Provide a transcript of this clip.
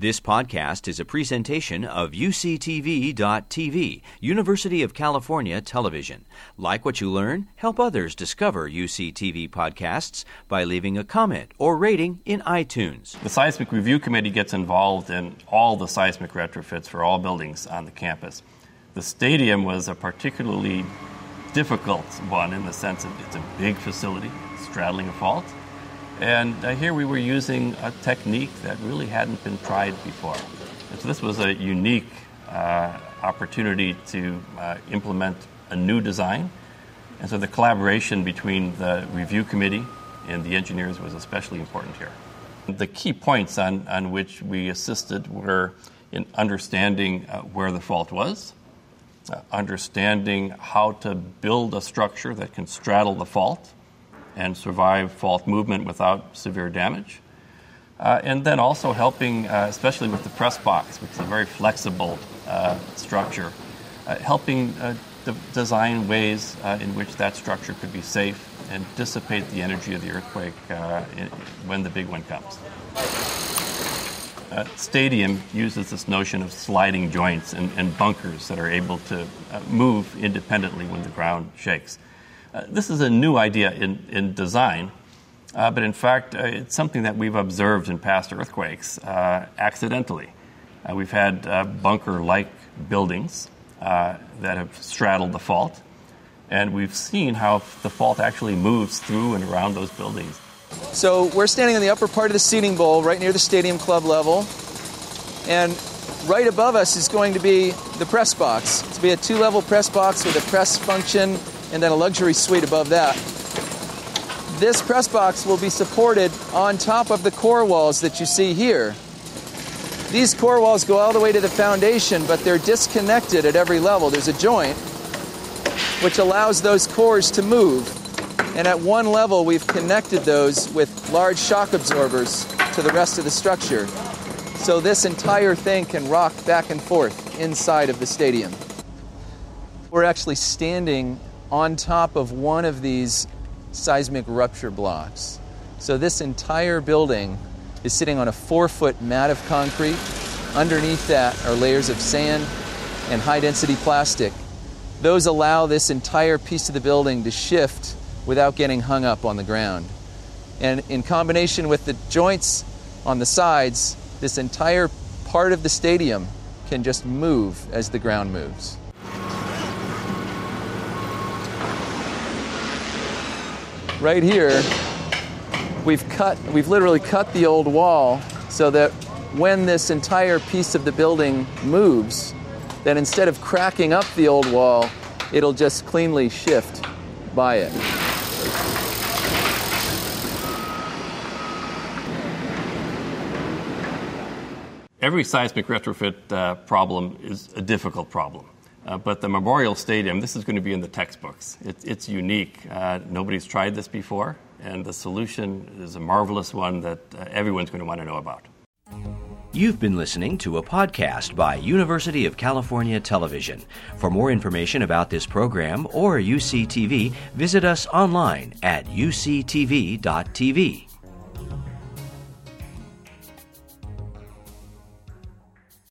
This podcast is a presentation of UCTV.tv, University of California Television. Like what you learn, help others discover UCTV podcasts by leaving a comment or rating in iTunes. The Seismic Review Committee gets involved in all the seismic retrofits for all buildings on the campus. The stadium was a particularly difficult one in the sense that it's a big facility, straddling a fault and uh, here we were using a technique that really hadn't been tried before. So this was a unique uh, opportunity to uh, implement a new design. And so the collaboration between the review committee and the engineers was especially important here. The key points on, on which we assisted were in understanding uh, where the fault was, uh, understanding how to build a structure that can straddle the fault, and survive fault movement without severe damage. Uh, and then also helping, uh, especially with the press box, which is a very flexible uh, structure, uh, helping uh, de- design ways uh, in which that structure could be safe and dissipate the energy of the earthquake in, when the big one comes. stadium uses this notion of sliding joints and, and bunkers that are able to move independently when the ground shakes. Uh, this is a new idea in, in design, uh, but in fact, uh, it's something that we've observed in past earthquakes uh, accidentally. Uh, we've had bunker like buildings that have straddled the fault, and we've seen how the fault actually moves through and around those buildings. So we're standing in the upper part of the seating bowl, right near the stadium club level, and right above us is going to be the press box. It's going to be a two-level press box with a press function and then a luxury suite above that. This press box will be supported on top of the core walls that you see here. These core walls go all the way to the foundation, but they're disconnected at every level. There's a joint which allows those cores to move. And at one level, we've connected those with large shock absorbers to the rest of the structure. So this entire thing can rock back and forth inside of the stadium. We're actually standing on top of one of these seismic rupture blocks. So this entire building is sitting on a four foot mat of concrete. Underneath that are layers of sand and high density plastic. Those allow this entire piece of the building to shift without getting hung up on the ground. And in combination with the joints on the sides, this entire part of the stadium can just move as the ground moves. Right here, we've cut, we've literally cut the old wall so that when this entire piece of the building moves, then instead of cracking up the old wall, it'll just cleanly shift by it. Every seismic retrofit uh, problem is a difficult problem. Uh, but the Memorial Stadium, this is going to be in the textbooks. It, it's unique. Uh, nobody's tried this before, and the solution is a marvelous one that uh, everyone's going to want to know about. You've been listening to a podcast by University of California Television. For more information about this program or UCTV, visit us online at uctv.tv.